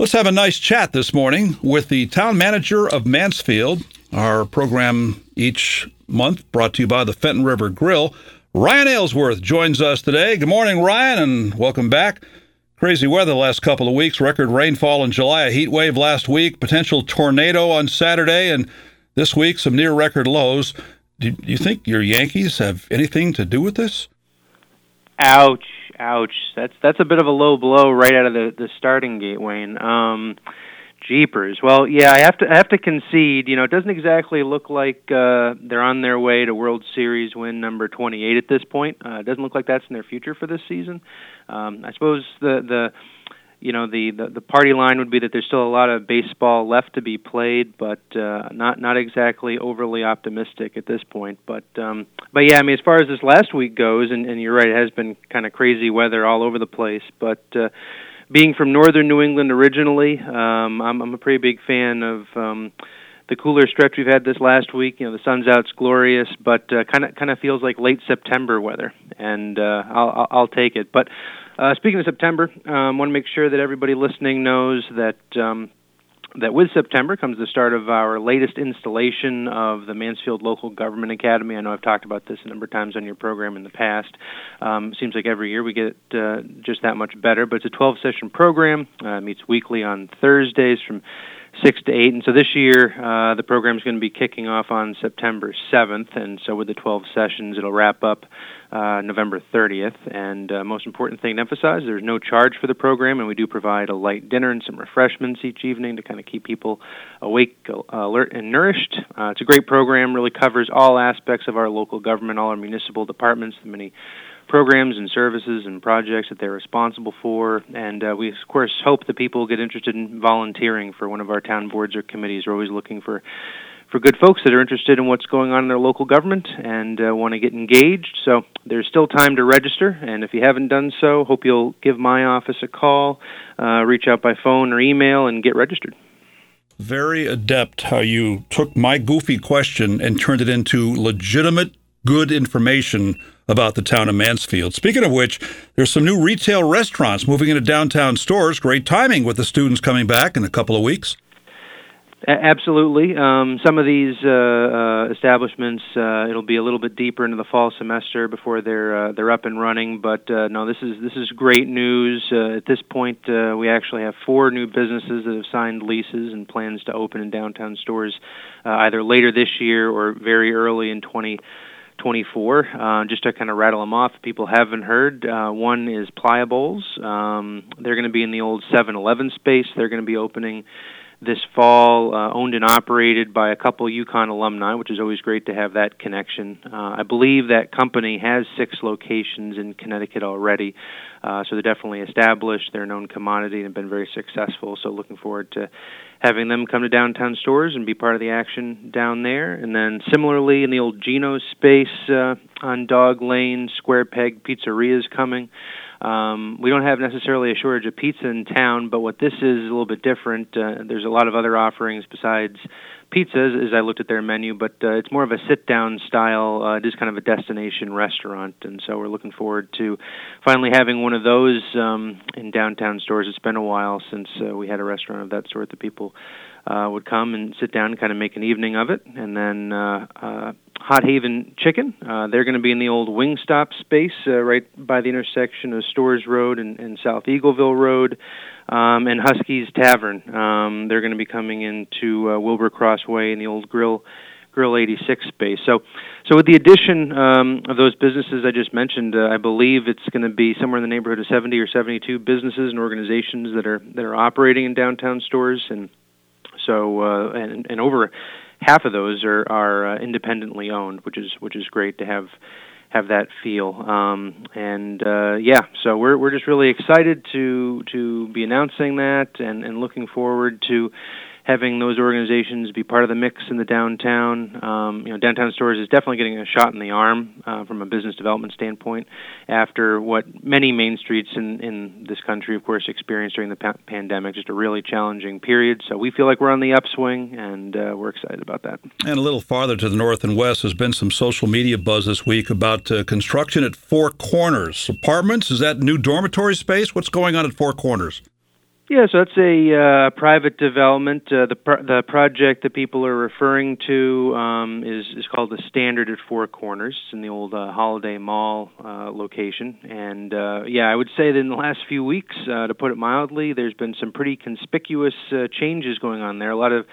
Let's have a nice chat this morning with the town manager of Mansfield. Our program each month brought to you by the Fenton River Grill. Ryan Aylesworth joins us today. Good morning, Ryan, and welcome back. Crazy weather the last couple of weeks. Record rainfall in July, a heat wave last week, potential tornado on Saturday, and this week some near record lows. Do you think your Yankees have anything to do with this? Ouch ouch. That's that's a bit of a low blow right out of the the starting gate, Wayne. Um, jeepers. Well, yeah, I have to I have to concede. You know, it doesn't exactly look like uh, they're on their way to World Series win number 28 at this point. Uh, it doesn't look like that's in their future for this season. Um, I suppose the the you know the, the the party line would be that there's still a lot of baseball left to be played, but uh, not not exactly overly optimistic at this point. But um, but yeah, I mean, as far as this last week goes, and, and you're right, it has been kind of crazy weather all over the place. But uh, being from northern New England originally, um, I'm, I'm a pretty big fan of. Um, the cooler stretch we've had this last week. You know, the sun's out, it's glorious, but kind of kind of feels like late September weather, and uh, I'll I'll take it. But uh, speaking of September, I um, want to make sure that everybody listening knows that um, that with September comes the start of our latest installation of the Mansfield Local Government Academy. I know I've talked about this a number of times on your program in the past. Um, seems like every year we get uh, just that much better, but it's a 12 session program, uh, meets weekly on Thursdays from six to eight. And so this year, uh, the program is going to be kicking off on September 7th. And so with the 12 sessions, it'll wrap up uh, November 30th. And uh, most important thing to emphasize, there's no charge for the program, and we do provide a light dinner and some refreshments each evening to kind of keep people awake, uh, alert, and nourished. Uh, it's a great program, really covers all aspects of our local government, all our municipal departments, the many programs and services and projects that they're responsible for. And uh, we, of course, hope that people get interested in volunteering for one of our town boards or committees. We're always looking for for good folks that are interested in what's going on in their local government and uh, want to get engaged. So there's still time to register, and if you haven't done so, hope you'll give my office a call, uh, reach out by phone or email, and get registered. Very adept how you took my goofy question and turned it into legitimate, good information about the town of Mansfield. Speaking of which, there's some new retail restaurants moving into downtown Storrs. Great timing with the students coming back in a couple of weeks. Absolutely. Um, some of these uh, uh, establishments, uh, it'll be a little bit deeper into the fall semester before they're uh, they're up and running. But uh, no, this is this is great news. Uh, at this point, we actually have four new businesses that have signed leases and plans to open in downtown Storrs either later this year or very early in 20. 24. Uh, just to kind of rattle them off, people haven't heard. Uh, one is Pliables. Um, they're going to be in the old 7-Eleven space. They're going to be opening this fall, uh, owned and operated by a couple UConn alumni, which is always great to have that connection. Uh, I believe that company has six locations in Connecticut already, uh, so they're definitely established. They're a known commodity and have been very successful. So looking forward to having them come to downtown Storrs and be part of the action down there. And then similarly in the old Gino space uh, on Dog Lane, Square Peg Pizzeria is coming. Um, we don't have necessarily a shortage of pizza in town, but what this is, is a little bit different. Uh, there's a lot of other offerings besides pizzas as I looked at their menu, but uh, it's more of a sit down style. Uh, it is kind of a destination restaurant, and so we're looking forward to finally having one of those um, in downtown Storrs. It's been a while since uh, we had a restaurant of that sort that people uh, would come and sit down and kind of make an evening of it, and then uh, uh, Hot Haven Chicken. Uh, they're going to be in the old Wingstop space uh, right by the intersection of Storrs Road and, and South Eagleville Road. Um, and Husky's Tavern. Um, they're going to be coming into uh, Wilbur Crossway in the old Grill Grill 86 space. So, so with the addition um, of those businesses I just mentioned, uh, I believe it's going to be somewhere in the neighborhood of 70 or 72 businesses and organizations that are that are operating in downtown Storrs, and so uh, and, and over half of those are are uh, independently owned, which is which is great to have have that feel. Um, and uh, yeah, so we're we're just really excited to to be announcing that and and looking forward to having those organizations be part of the mix in the downtown. Um, you know, downtown Storrs is definitely getting a shot in the arm uh, from a business development standpoint after what many main streets in in this country, of course, experienced during the pa- pandemic. Just a really challenging period. So we feel like we're on the upswing, and uh, we're excited about that. And a little farther to the north and west, there's been some social media buzz this week about uh, construction at Four Corners apartments. Is that new dormitory space? What's going on at Four Corners? Yeah, so that's a uh, private development. Uh, the pro- the project that people are referring to um, is is called the Standard at Four Corners. It's in the old uh, Holiday Mall uh, location, and uh, yeah, I would say that in the last few weeks, uh, to put it mildly, there's been some pretty conspicuous changes going on there. A lot of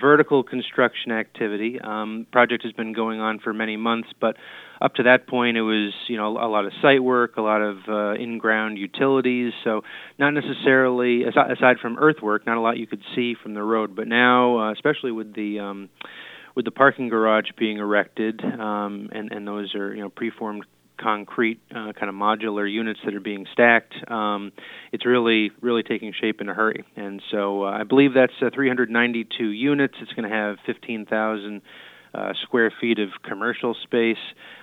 vertical construction activity. Um, project has been going on for many months, but up to that point, it was you know a lot of site work, a lot of uh, in-ground utilities. So not necessarily aside from earthwork, not a lot you could see from the road. But now, uh, especially with the um, with the parking garage being erected, um, and and those are you know preformed concrete uh, kind of modular units that are being stacked. Um, it's really, really taking shape in a hurry. And so uh, I believe that's uh, 392 units. It's going to have 15,000 uh, square feet of commercial space.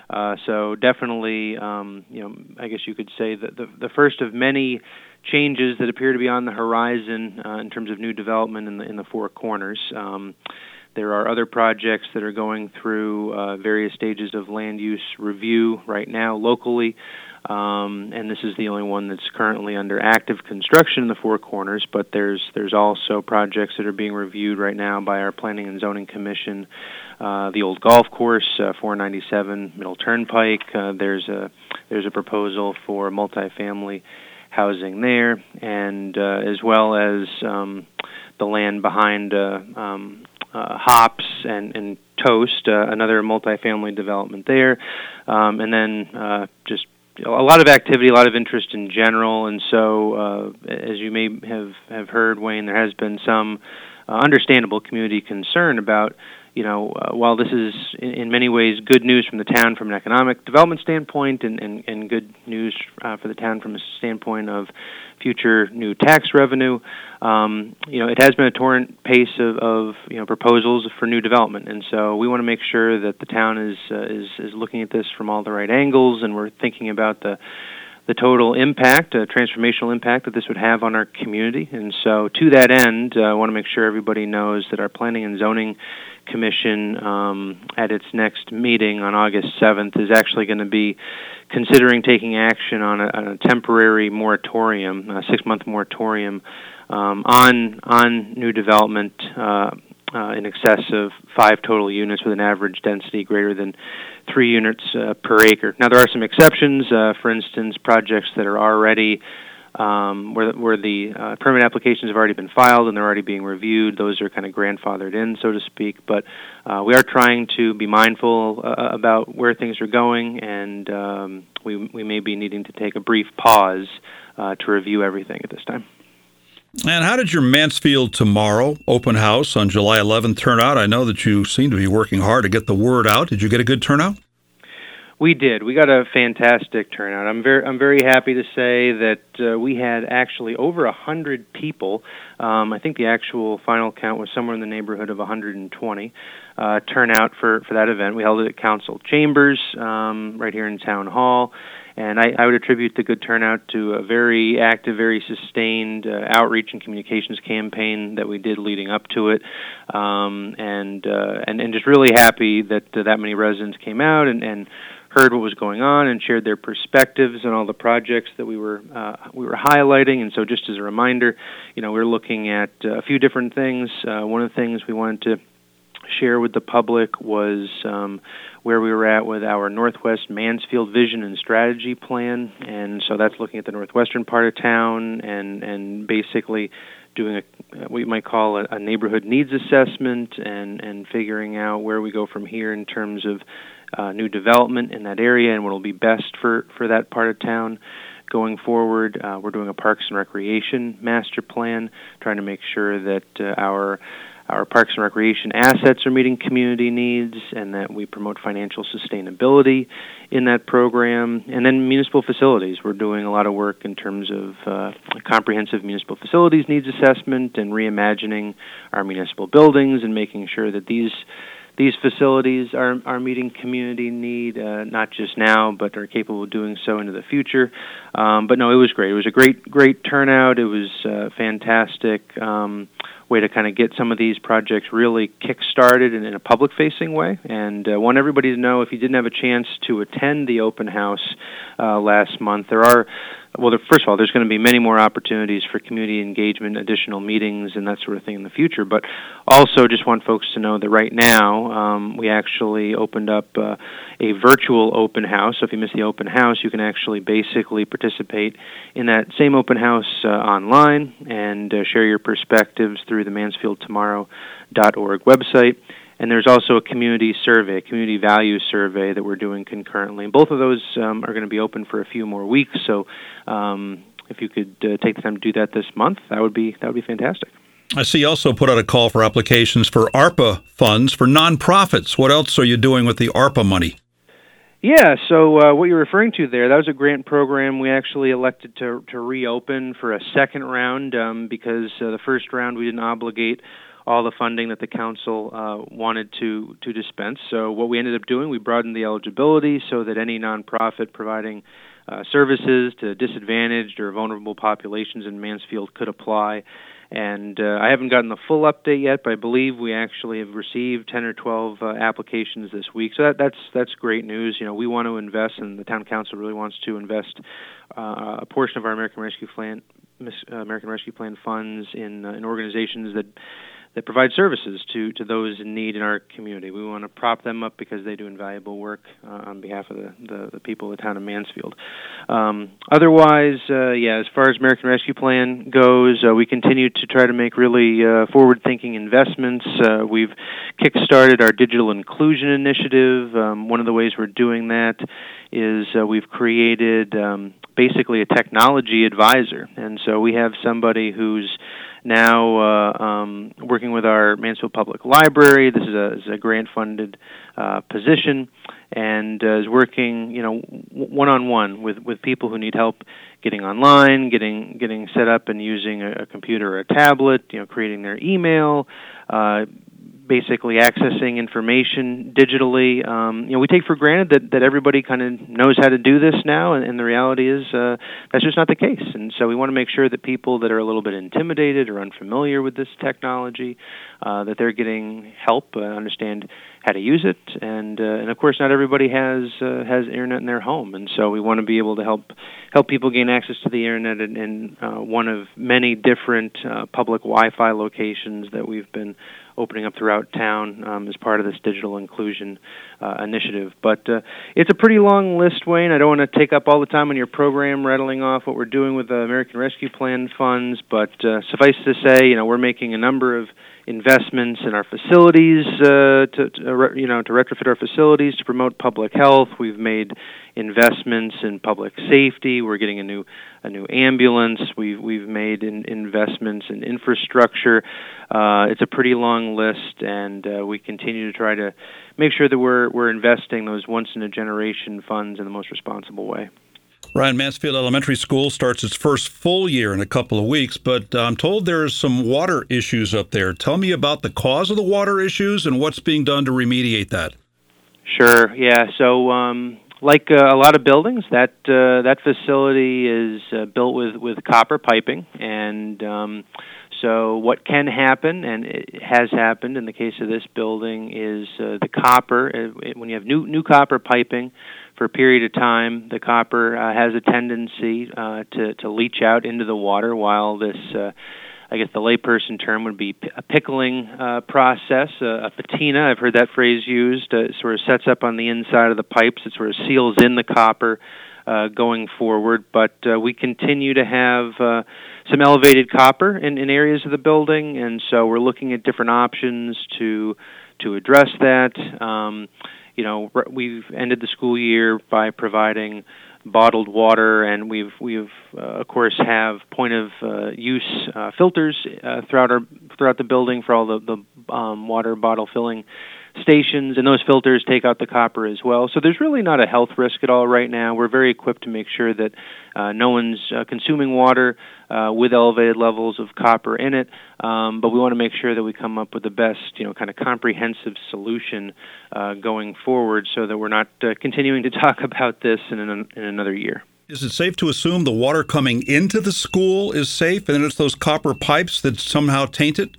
Uh, so definitely, um, you know, I guess you could say that the, the first of many changes that appear to be on the horizon uh, in terms of new development in the in the four corners. Um, there are other projects that are going through uh, various stages of land use review right now locally, um, and this is the only one that's currently under active construction in the Four Corners. But there's there's also projects that are being reviewed right now by our Planning and Zoning Commission. Uh, the old golf course, uh, 497 Middle Turnpike. Uh, there's a there's a proposal for multifamily housing there, and uh, as well as um, the land behind uh, um, uh, hops and, and toast, uh, another multifamily development there, um, and then uh, just a lot of activity, a lot of interest in general, and so uh, as you may have have heard, Wayne, there has been some uh, understandable community concern about you know, uh, while this is in, in, many ways good news from the town from an economic development standpoint, and, and, and good news uh, for the town from a standpoint of future new tax revenue, um, you know, it has been a torrent pace of, of you know proposals for new development, and so we want to make sure that the town is uh, is is looking at this from all the right angles, and we're thinking about the the total impact, uh, transformational impact that this would have on our community. And so, to that end, uh, I want to make sure everybody knows that our Planning and Zoning Commission, um, at its next meeting on August 7th, is actually going to be considering taking action on a, on a temporary moratorium, a six-month moratorium um, on on new development. Uh, uh, in excess of five total units with an average density greater than three units uh, per acre. Now, there are some exceptions. Uh, for instance, projects that are already um, where, where the uh, permit applications have already been filed and they're already being reviewed. Those are kind of grandfathered in, so to speak. But uh, we are trying to be mindful uh, about where things are going, and um, we, we may be needing to take a brief pause to review everything at this time. And how did your Mansfield Tomorrow open house on July 11th turn out? I know that you seem to be working hard to get the word out. Did you get a good turnout? We did. We got a fantastic turnout. I'm very, I'm very happy to say that uh, we had actually over a hundred people. Um, I think the actual final count was somewhere in the neighborhood of 120 uh, turnout for for that event. We held it at Council Chambers um, right here in Town Hall. And I, I would attribute the good turnout to a very active, very sustained uh, outreach and communications campaign that we did leading up to it, um, and uh, and and just really happy that uh, that many residents came out and, and heard what was going on and shared their perspectives on all the projects that we were uh, we were highlighting. And so, just as a reminder, you know, we're looking at uh, a few different things. Uh, one of the things we wanted to share with the public was um, where we were at with our Northwest Mansfield Vision and Strategy Plan, and so that's looking at the northwestern part of town and and basically doing a what you might call a, a neighborhood needs assessment and and figuring out where we go from here in terms of uh, new development in that area and what will be best for for that part of town going forward. Uh, we're doing a Parks and Recreation master plan, trying to make sure that uh, our our parks and recreation assets are meeting community needs and that we promote financial sustainability in that program. And then municipal facilities. We're doing a lot of work in terms of uh, comprehensive municipal facilities needs assessment and reimagining our municipal buildings and making sure that these these facilities are are meeting community need, uh, not just now, but are capable of doing so into the future. Um, but no, it was great. It was a great great turnout. It was uh, fantastic. Um, way to kind of get some of these projects really kick-started in, in a public-facing way. And uh, want everybody to know if you didn't have a chance to attend the open house uh, last month, there are well, there, first of all, there's going to be many more opportunities for community engagement, additional meetings, and that sort of thing in the future. But also, just want folks to know that right now um, we actually opened up uh, a virtual open house. So if you miss the open house, you can actually basically participate in that same open house uh, online and uh, share your perspectives through the MansfieldTomorrow.org website. And there's also a community survey, a community value survey that we're doing concurrently. And both of those um, are going to be open for a few more weeks. So um, if you could uh, take the time to do that this month, that would be that would be fantastic. I see you also put out a call for applications for ARPA funds for nonprofits. What else are you doing with the ARPA money? Yeah, so uh, what you're referring to there, that was a grant program we actually elected to, to reopen for a second round um, because uh, the first round we didn't obligate all the funding that the council uh, wanted to to dispense. So what we ended up doing, we broadened the eligibility so that any nonprofit providing uh, services to disadvantaged or vulnerable populations in Mansfield could apply. And uh, I haven't gotten the full update yet, but I believe we actually have received 10 or 12 uh, applications this week. So that, that's that's great news. You know, we want to invest, and the town council really wants to invest uh, a portion of our American Rescue Plan American Rescue Plan funds in uh, in organizations that that provide services to, to those in need in our community. We want to prop them up because they do invaluable work uh, on behalf of the, the, the, people of the town of Mansfield. Um, otherwise, uh, yeah, as far as American Rescue Plan goes, uh, we continue to try to make really uh, forward thinking investments. Uh, we've kick started our digital inclusion initiative. Um, one of the ways we're doing that is uh, we've created um, basically a technology advisor. And so we have somebody who's now uh, um, working with our Mansfield Public Library. This is a, is a grant-funded uh, position, and uh, is working, you know, one on one with with people who need help getting online, getting getting set up and using a, a computer or a tablet, you know, creating their email, uh, basically accessing information digitally. Um, you know, we take for granted that, that everybody kind of knows how to do this now, and, and the reality is uh, that's just not the case. And so we want to make sure that people that are a little bit intimidated or unfamiliar with this technology, uh, that they're getting help, uh, understand how to use it, and uh, and of course, not everybody has uh, has internet in their home, and so we want to be able to help help people gain access to the internet in, in uh, one of many different uh, public Wi-Fi locations that we've been opening up throughout town um, as part of this digital inclusion uh, initiative. But uh, it's a pretty long list, Wayne. I don't want to take up all the time on your program rattling off what we're doing with the American Rescue Plan funds, but uh, suffice to say, you know, we're making a number of investments in our facilities uh, to, to you know to retrofit our facilities to promote public health. We've made investments in public safety. We're getting a new a new ambulance. We've we've made in, investments in infrastructure. Uh, it's a pretty long list, and uh, we continue to try to make sure that we're we're investing those once in a generation funds in the most responsible way. Ryan Mansfield Elementary School starts its first full year in a couple of weeks, but I'm told there's some water issues up there. Tell me about the cause of the water issues and what's being done to remediate that. Sure. Yeah. So, um, like uh, a lot of buildings, that uh, that facility is uh, built with with copper piping, and um, so what can happen, and it has happened in the case of this building, is uh, the copper. Uh, when you have new new copper piping, for a period of time, the copper uh, has a tendency uh, to to leach out into the water. While this, uh, I guess, the layperson term would be a pickling uh, process, uh, a patina. I've heard that phrase used. Uh, sort of sets up on the inside of the pipes. It sort of seals in the copper uh, going forward. But uh, we continue to have. Uh, some elevated copper in, in areas of the building, and so we're looking at different options to to address that. Um, you know, we've ended the school year by providing bottled water, and we've we've uh, of course have point of uh, use uh, filters uh, throughout our throughout the building for all the the um, water bottle filling stations, and those filters take out the copper as well. So there's really not a health risk at all right now. We're very equipped to make sure that uh, no one's uh, consuming water uh, with elevated levels of copper in it, um, but we want to make sure that we come up with the best, you know, kind of comprehensive solution uh, going forward, so that we're not uh, continuing to talk about this in, an, in another year. Is it safe to assume the water coming into the school is safe, and it's those copper pipes that somehow taint it?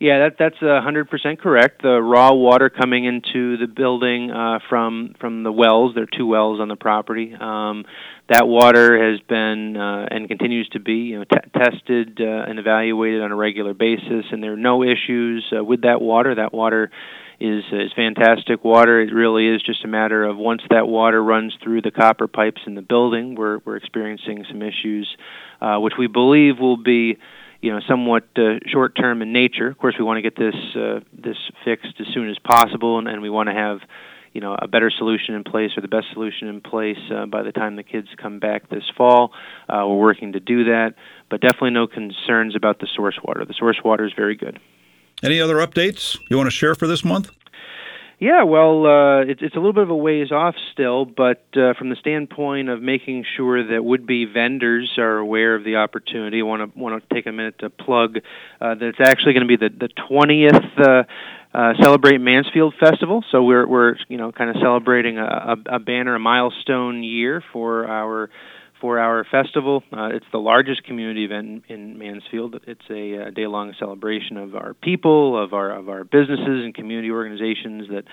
Yeah, that that's hundred percent correct. The raw water coming into the building uh, from from the wells. There are two wells on the property. Um, that water has been uh, and continues to be you know, t- tested uh, and evaluated on a regular basis, and there are no issues uh, with that water. That water is is fantastic water. It really is just a matter of once that water runs through the copper pipes in the building, we're we're experiencing some issues, uh, which we believe will be you know somewhat uh, short term in nature. Of course, we want to get this uh, this fixed as soon as possible, and, and we want to have you know a better solution in place or the best solution in place uh, by the time the kids come back this fall. Uh, we're working to do that, but definitely no concerns about the source water. The source water is very good. Any other updates you want to share for this month? Yeah, well, uh, it's it's a little bit of a ways off still, but uh, from the standpoint of making sure that would-be vendors are aware of the opportunity, I want to want to take a minute to plug uh, that it's actually going to be the the twentieth. Uh, uh, celebrate Mansfield Festival. So we're we're you know kind of celebrating a, a, a banner, a milestone year for our for our festival. Uh, it's the largest community event in, Mansfield. It's a, a day-long celebration of our people, of our of our businesses and community organizations that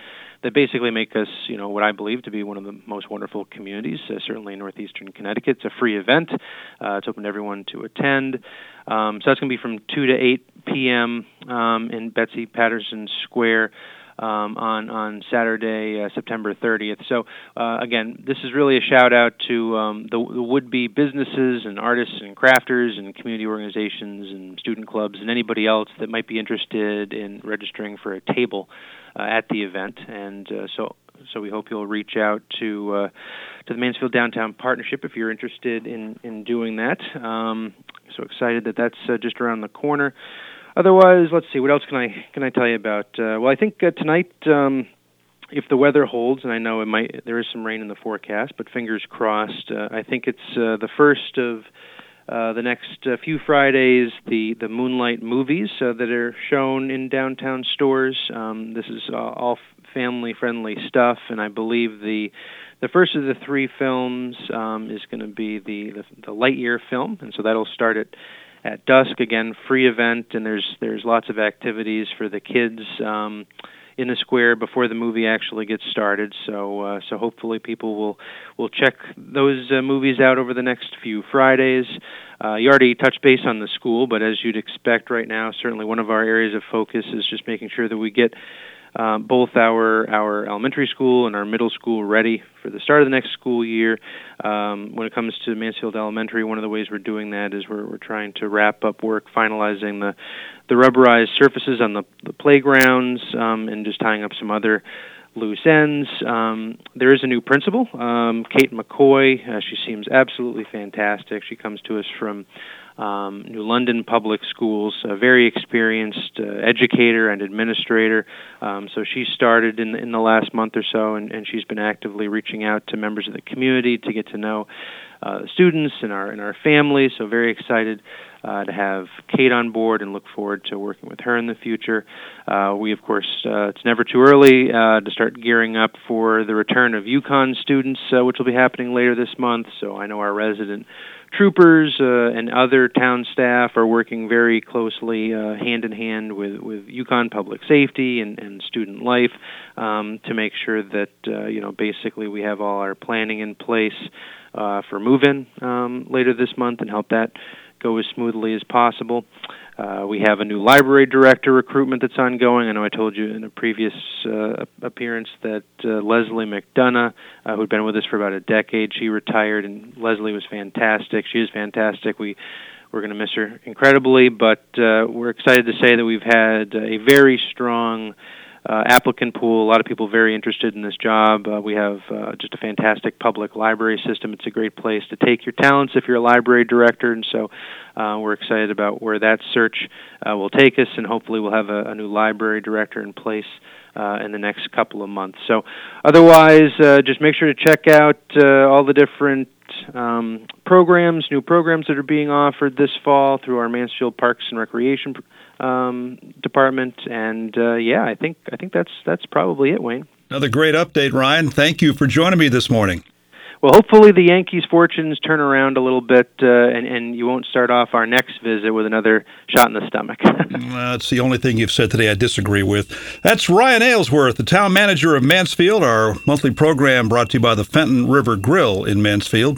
that basically make us, you know, what I believe to be one of the most wonderful communities. Uh, certainly in northeastern Connecticut, it's a free event. Uh, it's open to everyone to attend. Um, so that's going to be from 2 to 8 p.m. Um, in Betsy Paterson Square um, on on Saturday, uh, September 30th. So uh, again, this is really a shout out to um, the, the would-be businesses and artists and crafters and community organizations and student clubs and anybody else that might be interested in registering for a table uh, at the event. And uh, so so we hope you'll reach out to uh, to the Mansfield Downtown Partnership if you're interested in in doing that. Um, so excited that that's uh, just around the corner otherwise, let's see. What else can I can I tell you about? Uh, well, I think uh, tonight, um, if the weather holds, and I know it might, there is some rain in the forecast, but fingers crossed. Uh, I think it's uh, the first of uh, the next uh, few Fridays, the the Moonlight movies uh, that are shown in downtown Storrs. Um, this is uh, all family friendly stuff, and I believe the the first of the three films um, is going to be the, the the Lightyear film, and so that'll start at at dusk. Again free event and there's there's lots of activities for the kids um in the square before the movie actually gets started. So uh, so hopefully people will will check those uh, movies out over the next few Fridays. Uh, you already touched base on the school but as you'd expect right now certainly one of our areas of focus is just making sure that we get uh, both our our elementary school and our middle school ready for the start of the next school year. Um, when it comes to Mansfield Elementary, one of the ways we're doing that is we're we're trying to wrap up work finalizing the the rubberized surfaces on the, the playgrounds um, and just tying up some other loose ends. Um, there is a new principal, um, Kate McCoy. Uh, she seems absolutely fantastic. She comes to us from um, New London Public Schools, a very experienced uh, educator and administrator. Um, so she started in in the last month or so, and, and she's been actively reaching out to members of the community to get to know uh, students and our and our families. So very excited uh, to have Kate on board and look forward to working with her in the future. Uh, we of course uh, it's never too early uh, to start gearing up for the return of UConn students, uh, which will be happening later this month. So I know our resident troopers uh, and other town staff are working very closely uh, hand in hand with with UConn Public Safety and, and Student Life um, to make sure that uh, you know basically we have all our planning in place uh, for move-in um, later this month and help that go as smoothly as possible. Uh, we have a new library director recruitment that's ongoing. I know I told you in a previous uh, appearance that uh, Leslie McDonough, uh, who'd been with us for about a decade, she retired, and Leslie was fantastic. She is fantastic. We we're going to miss her incredibly, but uh, we're excited to say that we've had a very strong uh, applicant pool. A lot of people very interested in this job. Uh, we have uh, just a fantastic public library system. It's a great place to take your talents if you're a library director, and so uh, we're excited about where that search uh, will take us, and hopefully we'll have a, a new library director in place. Uh, in the next couple of months. So, otherwise, just make sure to check out all the different um, programs, new programs that are being offered this fall through our Mansfield Parks and Recreation um, department. And uh, yeah, I think I think that's that's probably it, Wayne. Another great update, Ryan. Thank you for joining me this morning. well, hopefully the Yankees' fortunes turn around a little bit, uh, and and you won't start off our next visit with another shot in the stomach. That's the only thing you've said today I disagree with. That's Ryan Aylesworth, the town manager of Mansfield. Our monthly program brought to you by the Fenton River Grill in Mansfield.